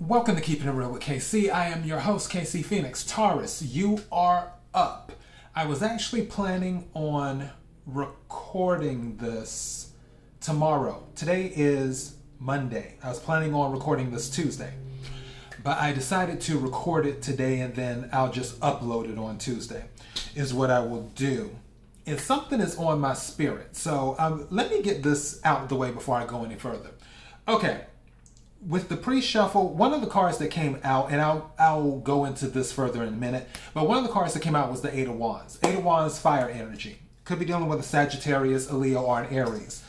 Welcome to Keeping It Real with KC. I am your host, KC Phoenix. Taurus, you are up. I was actually planning on recording this tomorrow. Today is Monday. I was planning on recording this Tuesday. But I decided to record it today and then I'll just upload it on Tuesday, is what I will do. And something is on my spirit. So um, let me get this out of the way before I go any further. Okay, with the pre-shuffle, one of the cards that came out, and I'll I'll go into this further in a minute, but one of the cards that came out was the Eight of Wands. Eight of Wands, fire energy. Could be dealing with a Sagittarius, a Leo, or an Aries.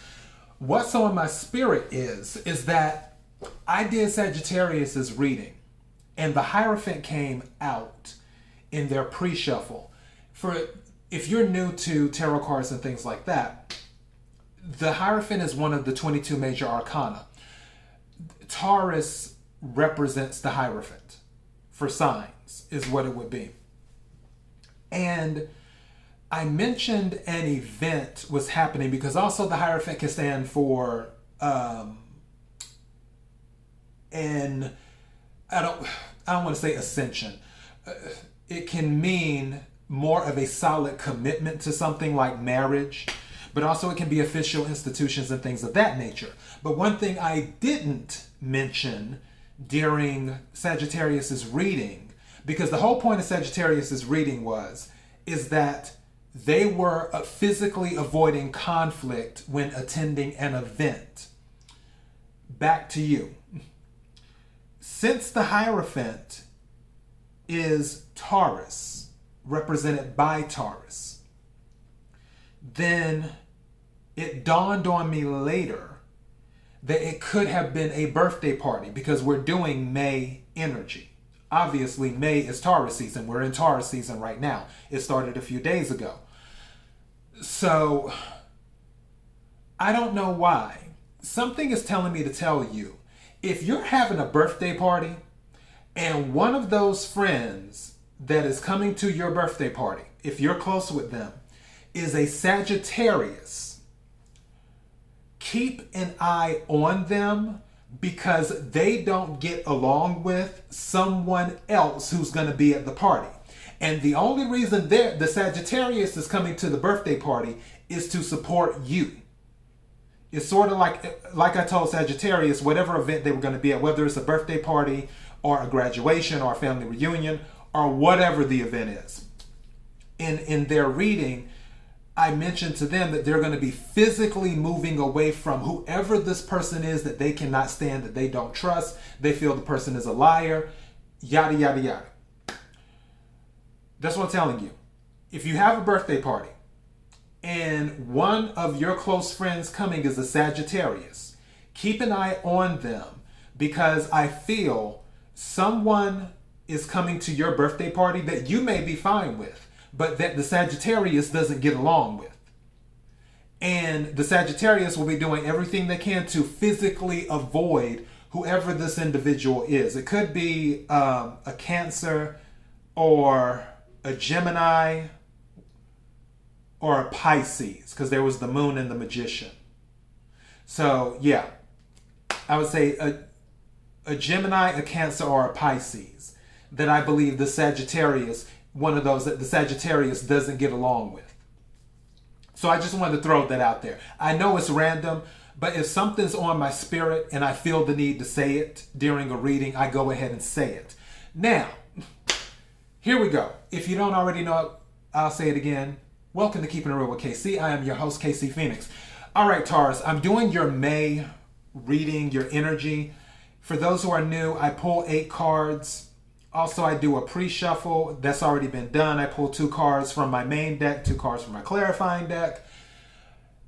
What's on my spirit is is that I did Sagittarius's reading, and the Hierophant came out in their pre-shuffle. For if you're new to tarot cards and things like that, the Hierophant is one of the 22 major arcana Taurus represents the Hierophant for signs, is what it would be. And I mentioned an event was happening because also the Hierophant can stand for um, an I don't I don't want to say ascension. Uh, it can mean more of a solid commitment to something like marriage, but also it can be official institutions and things of that nature. But one thing I didn't mention during Sagittarius's reading, because the whole point of Sagittarius's reading was, is that they were uh, physically avoiding conflict when attending an event. Back to you. Since the Hierophant is Taurus, represented by Taurus, then it dawned on me later that it could have been a birthday party because we're doing May energy. Obviously, May is Taurus season. We're in Taurus season right now. It started a few days ago. So, I don't know why. Something is telling me to tell you if you're having a birthday party and one of those friends that is coming to your birthday party, if you're close with them, is a Sagittarius keep an eye on them because they don't get along with someone else who's going to be at the party. And the only reason the Sagittarius is coming to the birthday party is to support you. It's sort of like like I told Sagittarius, whatever event they were going to be at, whether it's a birthday party or a graduation or a family reunion or whatever the event is. In in their reading, I mentioned to them that they're going to be physically moving away from whoever this person is that they cannot stand, that they don't trust, they feel the person is a liar, yada, yada, yada. That's what I'm telling you. If you have a birthday party and one of your close friends coming is a Sagittarius, keep an eye on them because I feel someone is coming to your birthday party that you may be fine with but that the Sagittarius doesn't get along with. And the Sagittarius will be doing everything they can to physically avoid whoever this individual is. It could be um, a Cancer or a Gemini or a Pisces, because there was the moon and the magician. So, yeah, I would say a, a Gemini, a Cancer, or a Pisces that I believe the Sagittarius one of those that the Sagittarius doesn't get along with. So I just wanted to throw that out there. I know it's random, but if something's on my spirit and I feel the need to say it during a reading, I go ahead and say it. Now, here we go. If you don't already know I'll say it again. Welcome to Keeping It Real with KC. I am your host, KC Phoenix. All right, Taurus, I'm doing your May reading, your energy. For those who are new, I pull eight cards also, I do a pre-shuffle. That's already been done. I pull two cards from my main deck, two cards from my clarifying deck.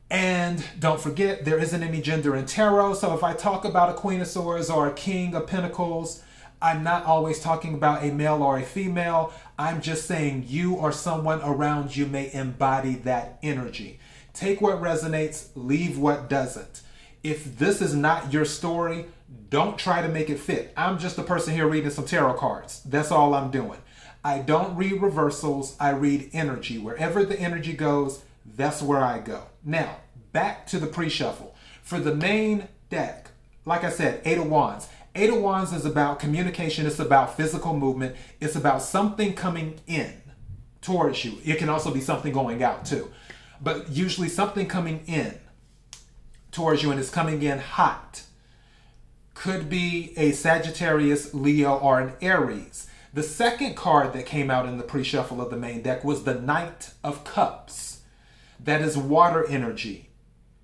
And don't forget, there isn't any gender in tarot. So if I talk about a Queen of Swords or a King of Pentacles, I'm not always talking about a male or a female. I'm just saying you or someone around you may embody that energy. Take what resonates, leave what doesn't. If this is not your story, don't try to make it fit. I'm just a person here reading some tarot cards. That's all I'm doing. I don't read reversals, I read energy. Wherever the energy goes, that's where I go. Now, back to the pre shuffle. For the main deck, like I said, Eight of Wands. Eight of Wands is about communication, it's about physical movement, it's about something coming in towards you. It can also be something going out too, but usually something coming in towards you and it's coming in hot. Could be a Sagittarius, Leo, or an Aries. The second card that came out in the pre shuffle of the main deck was the Knight of Cups. That is water energy.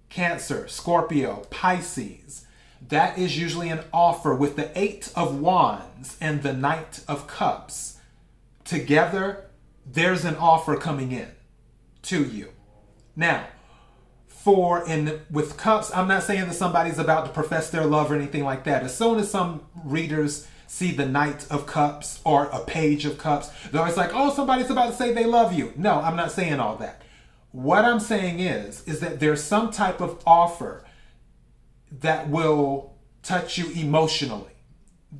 Cancer, Scorpio, Pisces. That is usually an offer with the Eight of Wands and the Knight of Cups. Together, there's an offer coming in to you. Now, for in with cups, I'm not saying that somebody's about to profess their love or anything like that. As soon as some readers see the Knight of Cups or a Page of Cups, they're always like, oh, somebody's about to say they love you. No, I'm not saying all that. What I'm saying is, is that there's some type of offer that will touch you emotionally.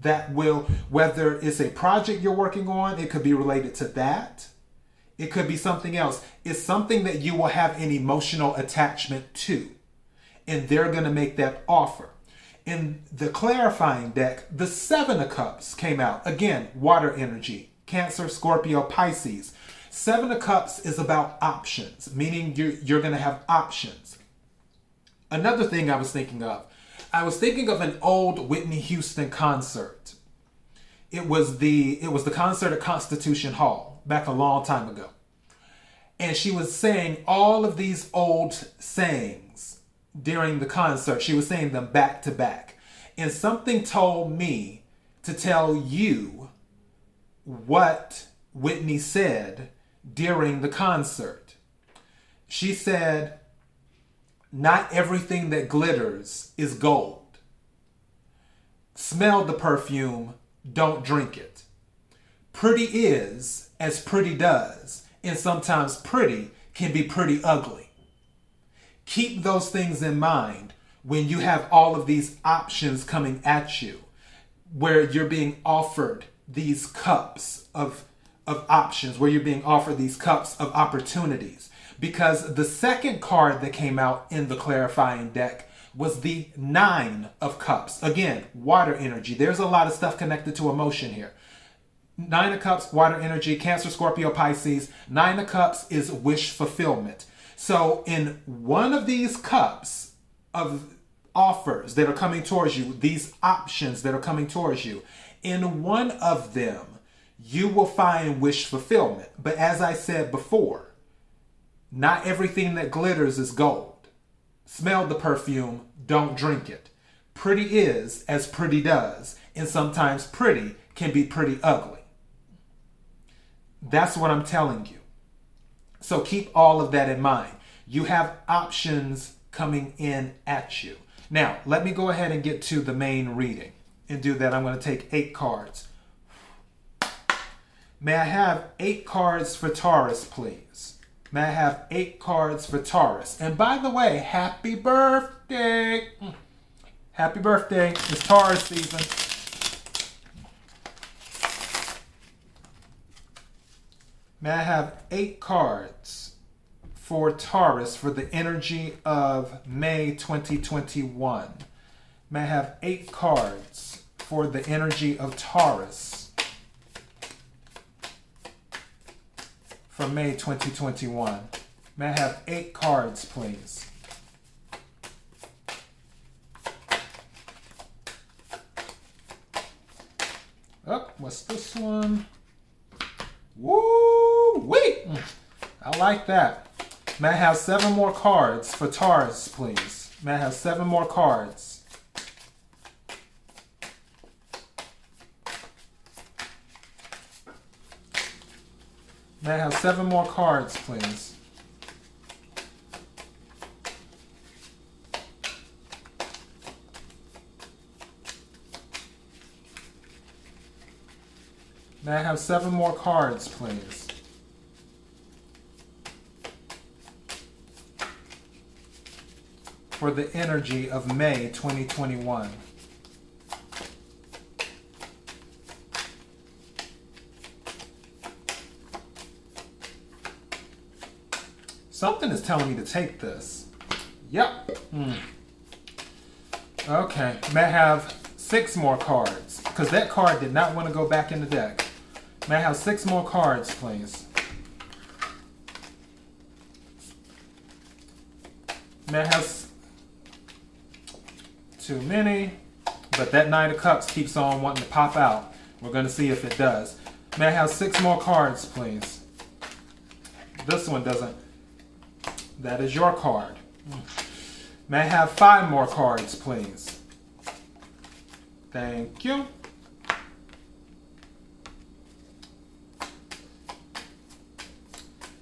That will, whether it's a project you're working on, it could be related to that. It could be something else. It's something that you will have an emotional attachment to. And they're going to make that offer. In the clarifying deck, the Seven of Cups came out. Again, water energy, Cancer, Scorpio, Pisces. Seven of Cups is about options, meaning you're, you're going to have options. Another thing I was thinking of, I was thinking of an old Whitney Houston concert. It was the it was the concert at Constitution Hall back a long time ago. And she was saying all of these old sayings during the concert. She was saying them back to back. And something told me to tell you what Whitney said during the concert. She said, Not everything that glitters is gold. Smell the perfume, don't drink it. Pretty is as pretty does, and sometimes pretty can be pretty ugly. Keep those things in mind when you have all of these options coming at you, where you're being offered these cups of of options where you're being offered these cups of opportunities. Because the second card that came out in the clarifying deck was the Nine of Cups. Again, water energy. There's a lot of stuff connected to emotion here. Nine of Cups, water energy, Cancer, Scorpio, Pisces. Nine of Cups is wish fulfillment. So, in one of these cups of offers that are coming towards you, these options that are coming towards you, in one of them, you will find wish fulfillment. But as I said before, not everything that glitters is gold. Smell the perfume, don't drink it. Pretty is as pretty does, and sometimes pretty can be pretty ugly. That's what I'm telling you. So keep all of that in mind. You have options coming in at you. Now, let me go ahead and get to the main reading. And do that, I'm going to take eight cards. May I have eight cards for Taurus, please? May I have eight cards for Taurus? And by the way, happy birthday! Hmm. Happy birthday. It's Taurus season. May I have eight cards for Taurus for the energy of May 2021? May I have eight cards for the energy of Taurus for May 2021? May I have eight cards, please? Oh, what's this one? Woo! Wait! I like that. May I have seven more cards for Taurus, please? May I have seven more cards? May I have seven more cards, please? May I have seven more cards, please? For the energy of May 2021. Something is telling me to take this. Yep. Hmm. Okay. May I have six more cards because that card did not want to go back in the deck. May I have six more cards, please? May I have too many? But that Nine of Cups keeps on wanting to pop out. We're going to see if it does. May I have six more cards, please? This one doesn't. That is your card. May I have five more cards, please? Thank you.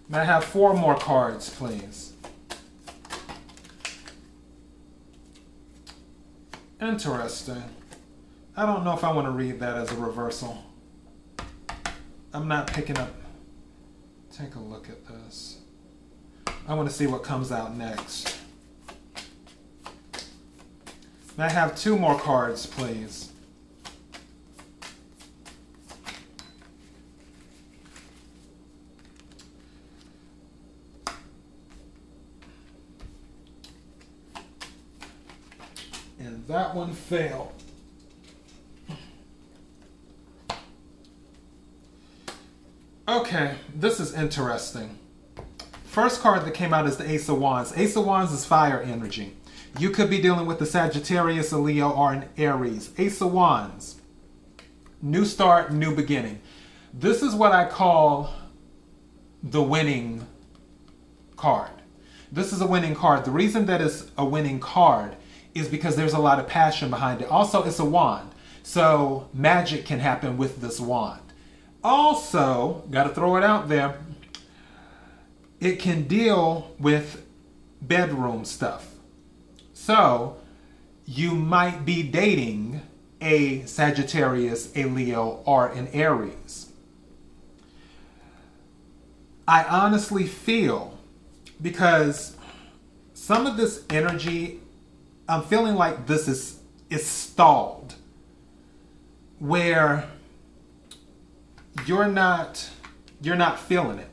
May I have four more cards, please? Interesting. I don't know if I want to read that as a reversal. I'm not picking up. Take a look at this. I want to see what comes out next. May I have two more cards, please? And that one failed. Okay, this is interesting. First card that came out is the Ace of Wands. Ace of Wands is fire energy. You could be dealing with the Sagittarius, a Leo, or an Aries. Ace of Wands. New start, new beginning. This is what I call the winning card. This is a winning card. The reason that it's a winning card is because there's a lot of passion behind it. Also, it's a wand. So magic can happen with this wand. Also, got to throw it out there, it can deal with bedroom stuff. So, you might be dating a Sagittarius, a Leo, or an Aries. I honestly feel because some of this energy, I'm feeling like this is is stalled. Where you're not you're not feeling it.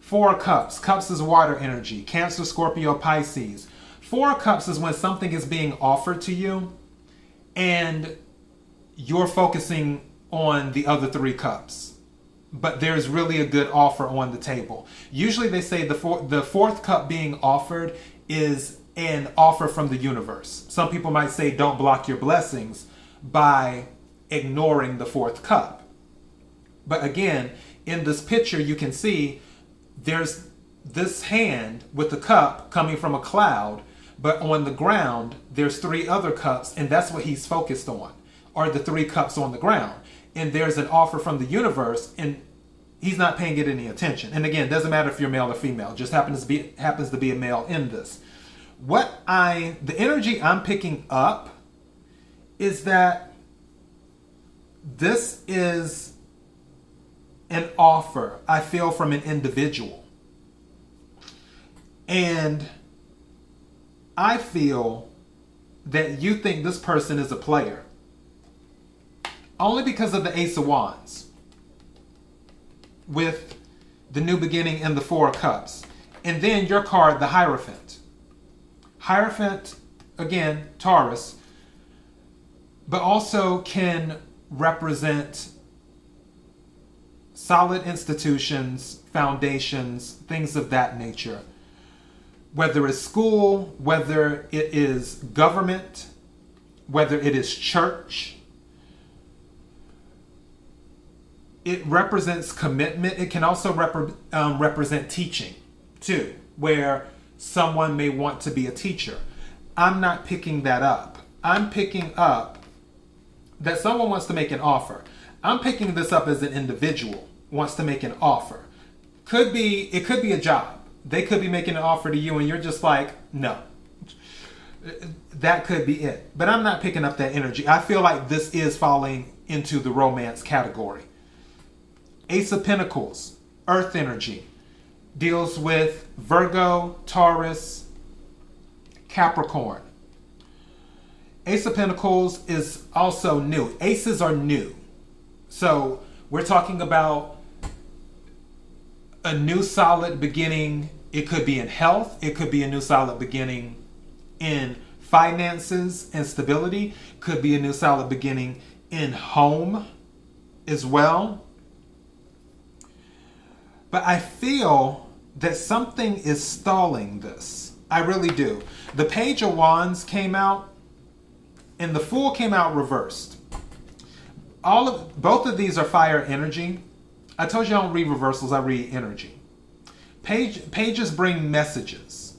Four cups. Cups is water energy. Cancer, Scorpio, Pisces. Four cups is when something is being offered to you and you're focusing on the other three cups. But there's really a good offer on the table. Usually they say the four, the fourth cup being offered is an offer from the universe. Some people might say don't block your blessings by ignoring the fourth cup. But again, in this picture, you can see there's this hand with the cup coming from a cloud, but on the ground, there's three other cups, and that's what he's focused on, are the three cups on the ground. And there's an offer from the universe, and he's not paying it any attention. And again, doesn't matter if you're male or female, just happens to be happens to be a male in this. What I the energy I'm picking up is that this is an offer I feel from an individual. And I feel that you think this person is a player only because of the Ace of Wands with the new beginning and the Four of Cups. And then your card, the Hierophant. Hierophant, again, Taurus, but also can represent solid institutions, foundations, things of that nature. Whether it's school, whether it is government, whether it is church, it represents commitment. It can also rep- um, represent teaching too, where someone may want to be a teacher. I'm not picking that up. I'm picking up that someone wants to make an offer. I'm picking this up as an individual wants to make an offer. Could be it could be a job. They could be making an offer to you and you're just like, "No." That could be it. But I'm not picking up that energy. I feel like this is falling into the romance category. Ace of Pentacles, Earth energy, deals with Virgo, Taurus, Capricorn. Ace of Pentacles is also new. Aces are new. So we're talking about a new solid beginning. It could be in health, it could be a new solid beginning in finances and stability. Could be a new solid beginning in home as well. But I feel that something is stalling this. I really do. The Page of Wands came out, and the Fool came out reversed. All of both of these are fire energy. I told you I don't read reversals, I read energy. Page, pages bring messages.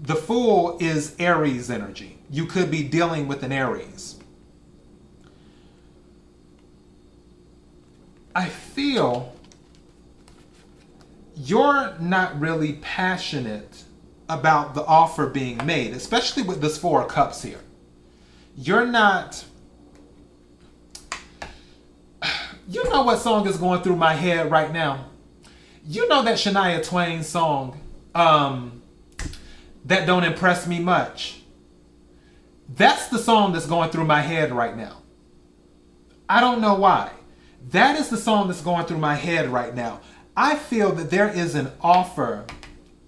The Fool is Aries energy. You could be dealing with an Aries. I feel you're not really passionate about the offer being made, especially with this Four Cups here. You're not. You know what song is going through my head right now? You know that Shania Twain song, um, That Don't Impress Me Much. That's the song that's going through my head right now. I don't know why. That is the song that's going through my head right now. I feel that there is an offer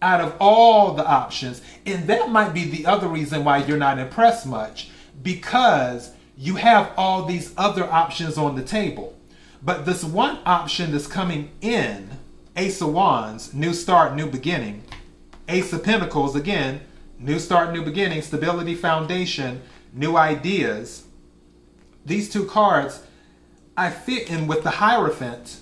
out of all the options, and that might be the other reason why you're not impressed much because you have all these other options on the table. But this one option that's coming in, Ace of Wands, new start, new beginning, Ace of Pentacles, again, new start, new beginning, stability, foundation, new ideas. These two cards, I fit in with the Hierophant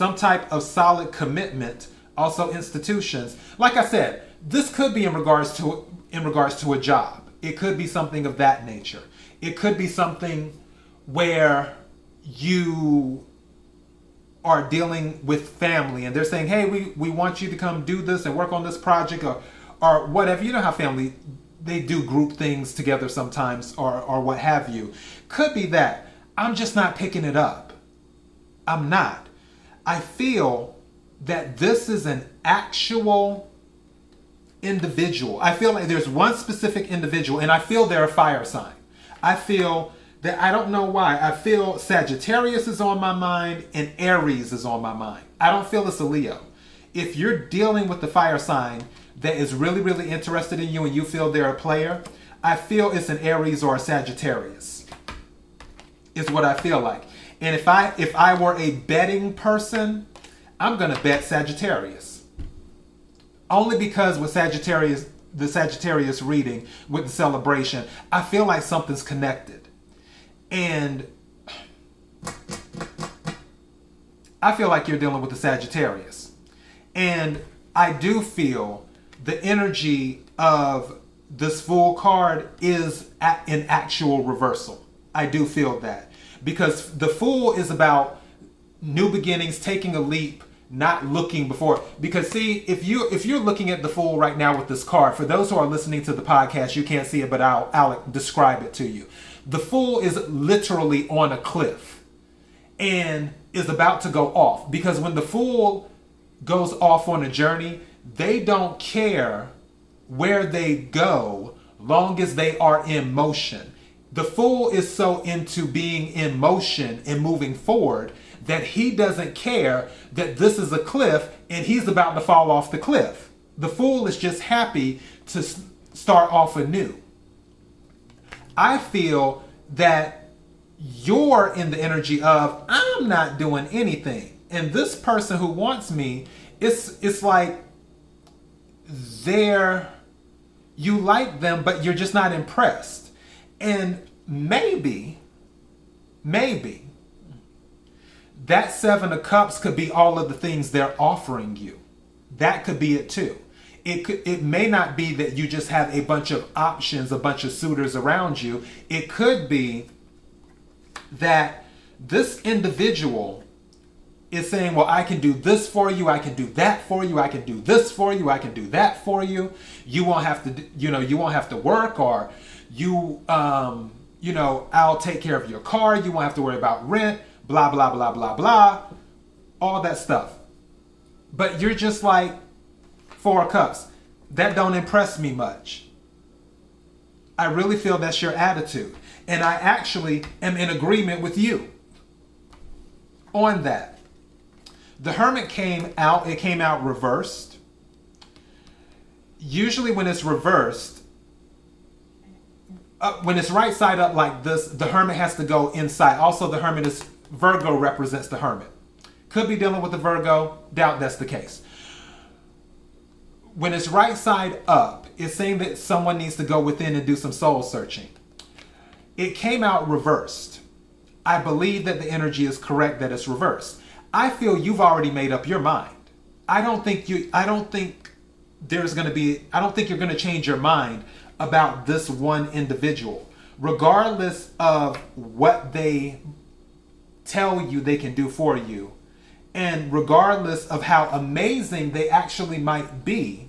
some type of solid commitment, also institutions. Like I said, this could be in regards to in regards to a job. It could be something of that nature. It could be something where you are dealing with family and they're saying, "Hey, we we want you to come do this and work on this project or or whatever." You know how family they do group things together sometimes or or what have you. Could be that. I'm just not picking it up. I'm not. I feel that this is an actual individual. I feel like there's one specific individual, and I feel they're a fire sign. I feel that I don't know why. I feel Sagittarius is on my mind and Aries is on my mind. I don't feel it's a Leo. If you're dealing with the fire sign that is really, really interested in you and you feel they're a player, I feel it's an Aries or a Sagittarius. Is what I feel like. And if I if I were a betting person, I'm gonna bet Sagittarius. Only because with Sagittarius, the Sagittarius reading with the celebration, I feel like something's connected. And I feel like you're dealing with the Sagittarius. And I do feel the energy of this Fool card is an actual reversal. I do feel that because the fool is about new beginnings, taking a leap, not looking before. Because see, if you if you're looking at the fool right now with this card, for those who are listening to the podcast, you can't see it, but I'll I'll describe it to you. The fool is literally on a cliff and is about to go off because when the fool goes off on a journey, they don't care where they go long as they are in motion. The fool is so into being in motion and moving forward that he doesn't care that this is a cliff and he's about to fall off the cliff. The fool is just happy to start off anew. I feel that you're in the energy of I'm not doing anything. And this person who wants me, it's it's like they're you like them, but you're just not impressed. And maybe, maybe that Seven of Cups could be all of the things they're offering you. That could be it too. It could it may not be that you just have a bunch of options, a bunch of suitors around you. It could be that this individual is saying, Well, I can do this for you, I can do that for you, I can do this for you, I can do that for you. You won't have to, you know, you won't have to work, or you, um, you know, I'll take care of your car, you won't have to worry about rent, blah, blah, blah, blah, blah, all that stuff. But you're just like, Four Cups. That don't impress me much. I really feel that's your attitude. And I actually am in agreement with you on that. The Hermit came out, it came out reversed. usually when it's reversed, uh, when it's right side up like this, the hermit has to go inside. Also, the hermit is Virgo represents the hermit. Could be dealing with the Virgo. Doubt that's the case. When it's right side up, it's saying that someone needs to go within and do some soul searching. It came out reversed. I believe that the energy is correct that it's reversed. I feel you've already made up your mind. I don't think you I don't think there's going to be I don't think you're going to change your mind about this one individual. Regardless of what they tell you they can do for you and regardless of how amazing they actually might be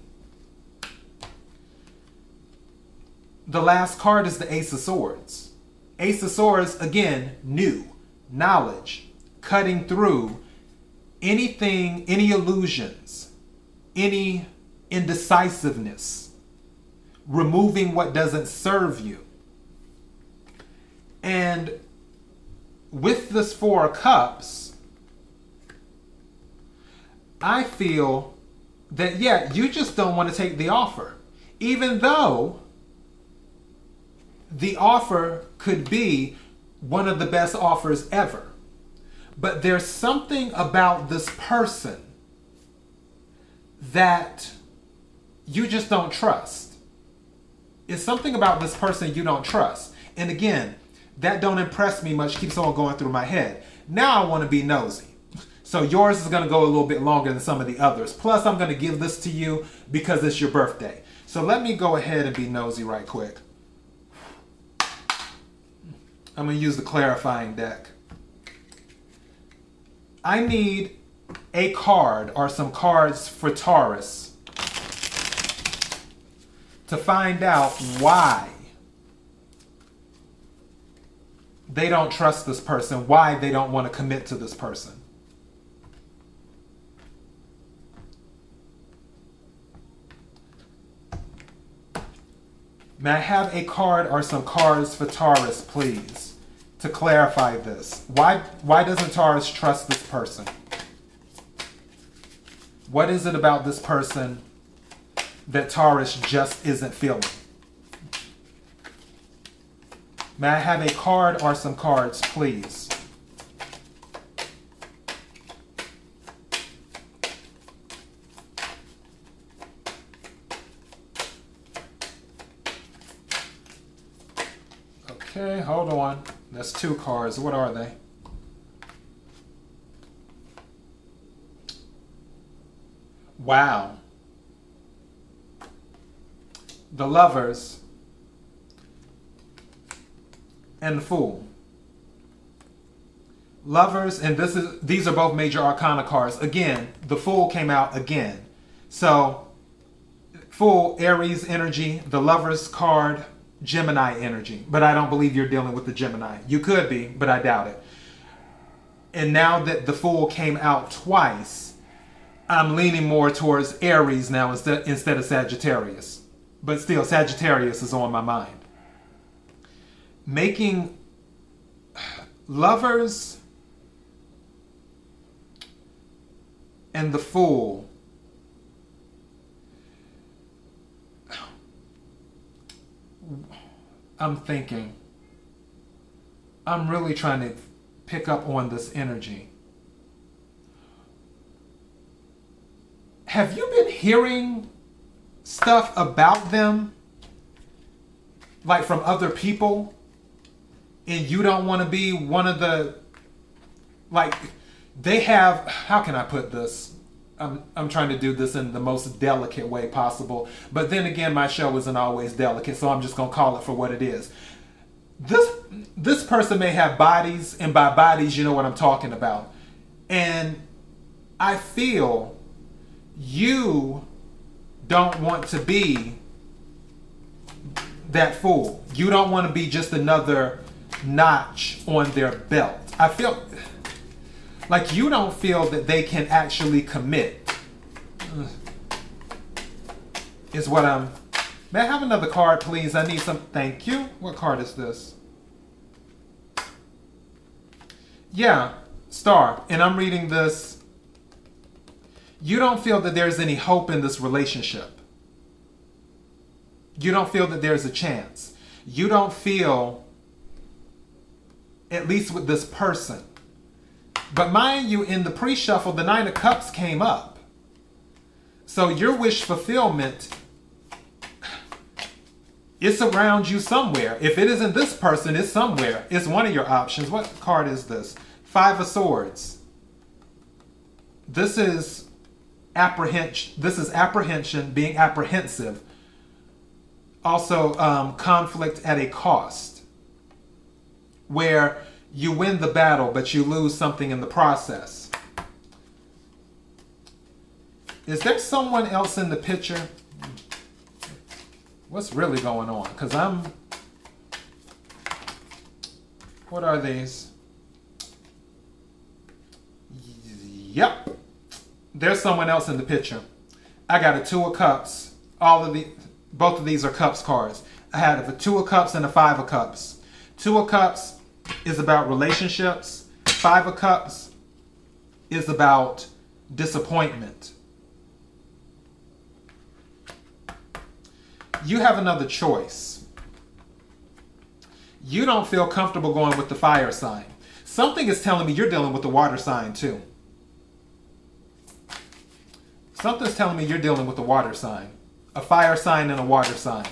the last card is the ace of swords. Ace of swords again new. Knowledge. Cutting through anything any illusions any indecisiveness removing what doesn't serve you and with this Four Cups, I feel that, yeah, you just don't want to take the offer. Even though the offer could be one of the best offers ever. But there's something about this person that you just don't trust. It's something about this person you don't trust. And again, that don't impress me much keeps on going through my head. Now I want to be nosy. So yours is going to go a little bit longer than some of the others. Plus, I'm going to give this to you because it's your birthday. So let me go ahead and be nosy right quick. I'm going to use the clarifying deck. I need a card or some cards for Taurus to find out why they don't trust this person, why they don't want to commit to this person. May I have a card or some cards for Taurus, please, to clarify this? Why, why doesn't Taurus trust this person? What is it about this person that Taurus just isn't feeling? May I have a card or some cards, please? Okay, hold on. That's two cards. What are they? Wow. The lovers and the Fool. Lovers, and this is these are both major arcana cards. Again, the Fool came out again. So Fool, Aries energy, the Lovers card, Gemini energy. But I don't believe you're dealing with the Gemini. You could be, but I doubt it. And now that the Fool came out twice, I'm leaning more towards Aries now instead instead of Sagittarius. But still, Sagittarius is on my mind making lovers and the fool I'm thinking I'm really trying to pick up on this energy. Have you been hearing stuff about them like from other people? and you don't want to be one of the like they have how can I put this? I'm I'm trying to do this in the most delicate way possible. But then again, my show isn't always delicate, so I'm just gonna call it for what it is. This this person may have bodies, and by bodies, you know what I'm talking about. And I feel you don't want to be that fool. You don't want to be just another notch on their belt. I feel like you don't feel that they can actually commit. Is what I'm. May I have another card, please? I need some. Thank you. What card is this? Yeah, star. And I'm reading this. You don't feel that there's any hope in this relationship. You don't feel that there's a chance. You don't feel, at least with this person. But mind you, in the pre shuffle, the Nine of Cups came up. So your wish fulfillment it's around you somewhere. If it isn't this person, it's somewhere. It's one of your options. What card is this? Five of Swords. This is apprehension. This is apprehension, being apprehensive. Also, um, conflict at a cost, where you win the battle, but you lose something in the process. Is there someone else in the picture? what's really going on? Because I'm. What are these? Yep. There's someone else in the picture. I got a two of cups. All of the both of these are cups cards. I had a two of cups and a five of cups. Two of cups is about relationships. Five of cups is about disappointment. you have another choice. You don't feel comfortable going with the fire sign. Something is telling me you're dealing with the water sign too. Something's telling me you're dealing with a water sign. A fire sign and a water sign.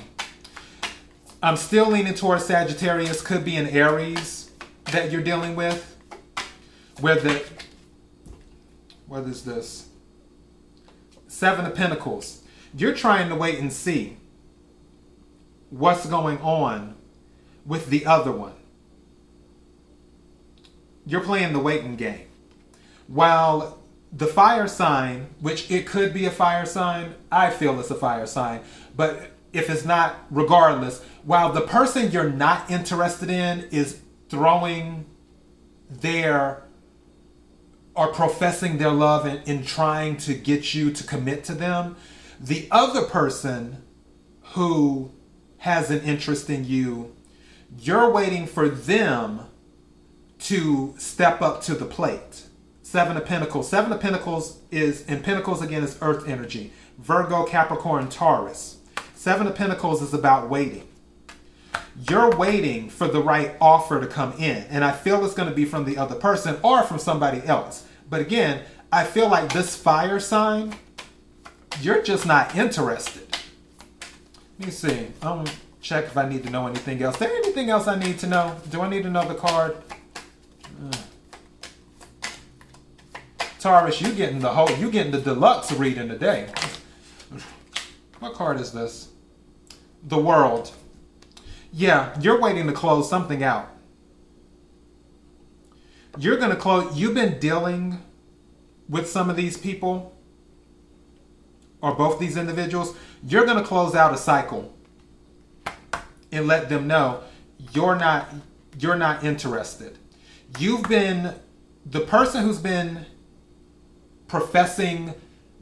I'm still leaning towards Sagittarius, could be an Aries that you're dealing with. Where the what is this? Seven of Pentacles. You're trying to wait and see what's going on with the other one. You're playing the waiting game. While the fire sign, which it could be a fire sign, I feel it's a fire sign, but if it's not, regardless, while the person you're not interested in is throwing their or professing their love and in trying to get you to commit to them, the other person who has an interest in you, you're waiting for them to step up to the plate. Seven of Pentacles. Seven of Pentacles is, and Pentacles again is earth energy. Virgo, Capricorn, Taurus. Seven of Pentacles is about waiting. You're waiting for the right offer to come in. And I feel it's going to be from the other person or from somebody else. But again, I feel like this fire sign, you're just not interested. Let me see. I'm check if I need to know anything else. Is there anything else I need to know? Do I need to know the card? Taurus, you getting the whole, you getting the deluxe reading today. What card is this? The World. Yeah, you're waiting to close something out. You're gonna close. You've been dealing with some of these people or both these individuals, you're going to close out a cycle and let them know you're not you're not interested. You've been the person who's been professing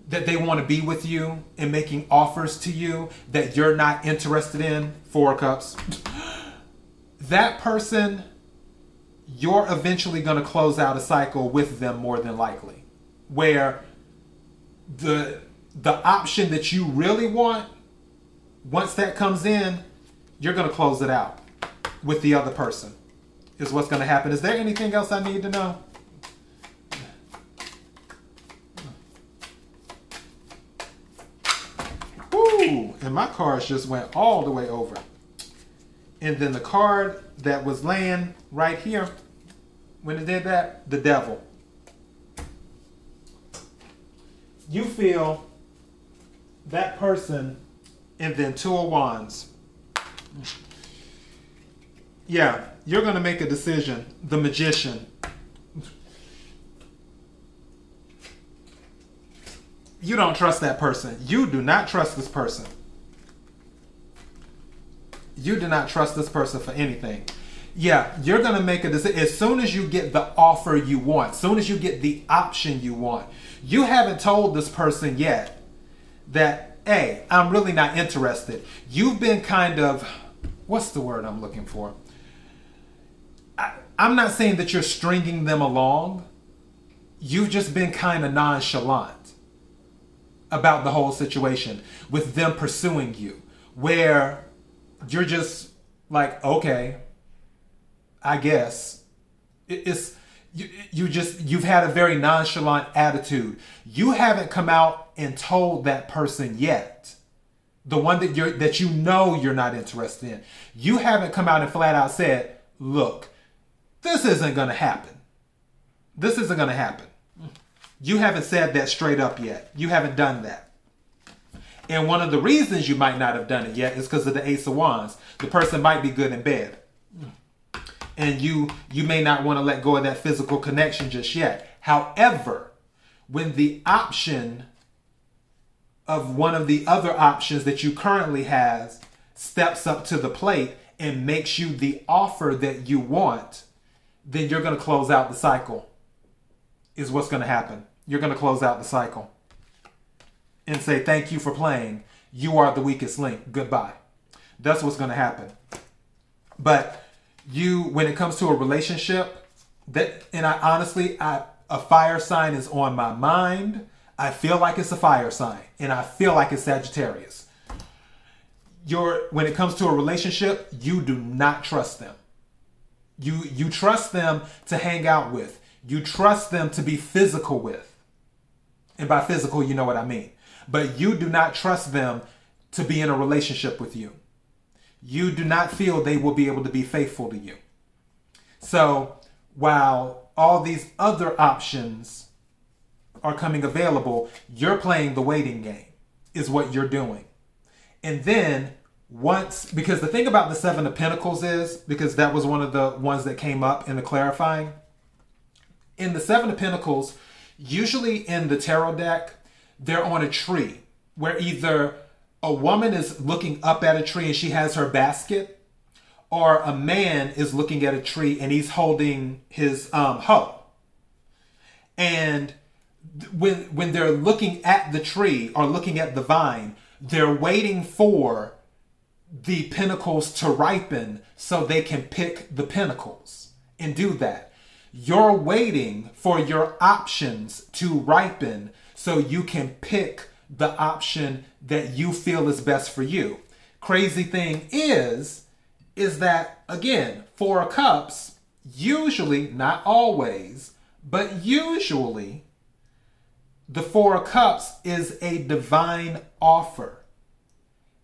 that they want to be with you and making offers to you that you're not interested in, four cups. That person you're eventually going to close out a cycle with them more than likely where the the option that you really want, once that comes in, you're going to close it out with the other person, is what's going to happen. Is there anything else I need to know? And my cards just went all the way over. And then the card that was laying right here, when it did that, the devil. You feel that person and then two of wands. Yeah, you're going to make a decision. The magician. You don't trust that person. You do not trust this person. You do not trust this person for anything. Yeah, you're going to make a decision. As soon as you get the offer you want, as soon as you get the option you want, you haven't told this person yet that, hey, I'm really not interested. You've been kind of, what's the word I'm looking for? I, I'm not saying that you're stringing them along. You've just been kind of nonchalant about the whole situation with them pursuing you, where you're just like, okay, I guess it's you, you just you've had a very nonchalant attitude. You haven't come out and told that person yet. The one that you're that you know you're not interested in. You haven't come out and flat out said, "Look, this isn't going to happen. This isn't going to happen." You haven't said that straight up yet. You haven't done that. And one of the reasons you might not have done it yet is because of the Ace of Wands. The person might be good in bed. And you you may not want to let go of that physical connection just yet. However, when the option of one of the other options that you currently has steps up to the plate and makes you the offer that you want, then you're going to close out the cycle. Is what's going to happen. You're going to close out the cycle and say, Thank you for playing. You are the weakest link. Goodbye. That's what's going to happen. But you, when it comes to a relationship, that, and I honestly, I, a fire sign is on my mind. I feel like it's a fire sign, and I feel like it's Sagittarius. Your when it comes to a relationship, you do not trust them. You you trust them to hang out with. You trust them to be physical with. And by physical, you know what I mean. But you do not trust them to be in a relationship with you. You do not feel they will be able to be faithful to you. So while all these other options are coming available, you're playing the waiting game, is what you're doing. And then once, because the thing about the Seven of Pentacles is, because that was one of the ones that came up in the clarifying, in the Seven of Pentacles, usually in the tarot deck, they're on a tree where either a woman is looking up at a tree and she has her basket, or a man is looking at a tree and he's holding his um, hoe. And when when they're looking at the tree or looking at the vine, they're waiting for the pentacles to ripen so they can pick the pentacles and do that. You're waiting for your options to ripen so you can pick the option that you feel is best for you. Crazy thing is, is that again, Four of Cups, usually, not always, but usually, the Four of Cups is a divine offer.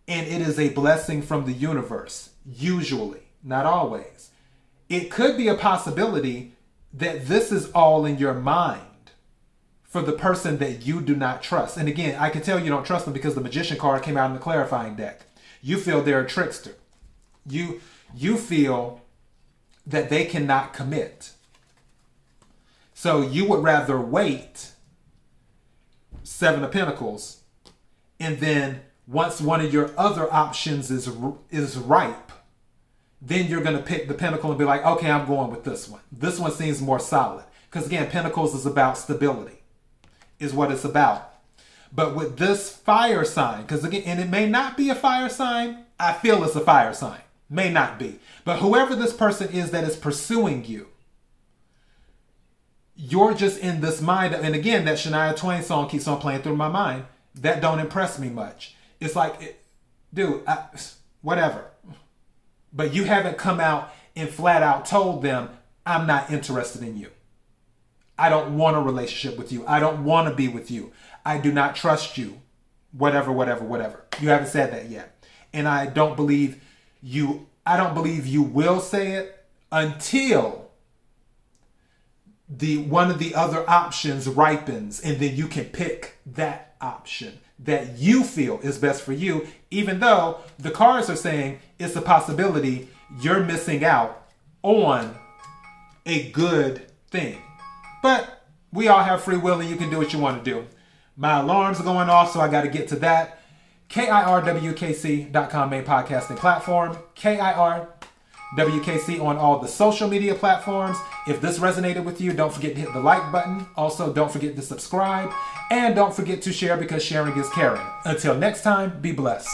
And it is a blessing from the universe, usually, not always. It could be a possibility that this is all in your mind for the person that you do not trust. And again, I can tell you don't trust them because the magician card came out in the clarifying deck. You feel they're a trickster. You you feel that they cannot commit. So you would rather wait seven of pentacles and then once one of your other options is is ripe then you're going to pick the pentacle and be like, okay, I'm going with this one. This one seems more solid. Because again, Pentacles is about stability, is what it's about. But with this fire sign, because again, and it may not be a fire sign, I feel it's a fire sign. May not be. But whoever this person is that is pursuing you, you're just in this mind. And again, that Shania Twain song keeps on playing through my mind. That don't impress me much. It's like, dude, I, whatever but you haven't come out and flat out told them, I'm not interested in you. I don't want a relationship with you. I don't want to be with you. I do not trust you. Whatever, whatever, whatever. You haven't said that yet. And I don't believe you I don't believe you will say it until the one of the other options ripens and then you can pick that option that you feel is best for you, even though the cards are saying it's a possibility you're missing out on a good thing. But we all have free will and you can do what you want to do. My alarm's are going off, so I got to get to that. KIRWKC.com main podcasting platform. KIR WKC on all the social media platforms. If this resonated with you, don't forget to hit the like button. Also, don't forget to subscribe. And don't forget to share because sharing is caring. Until next time, be blessed.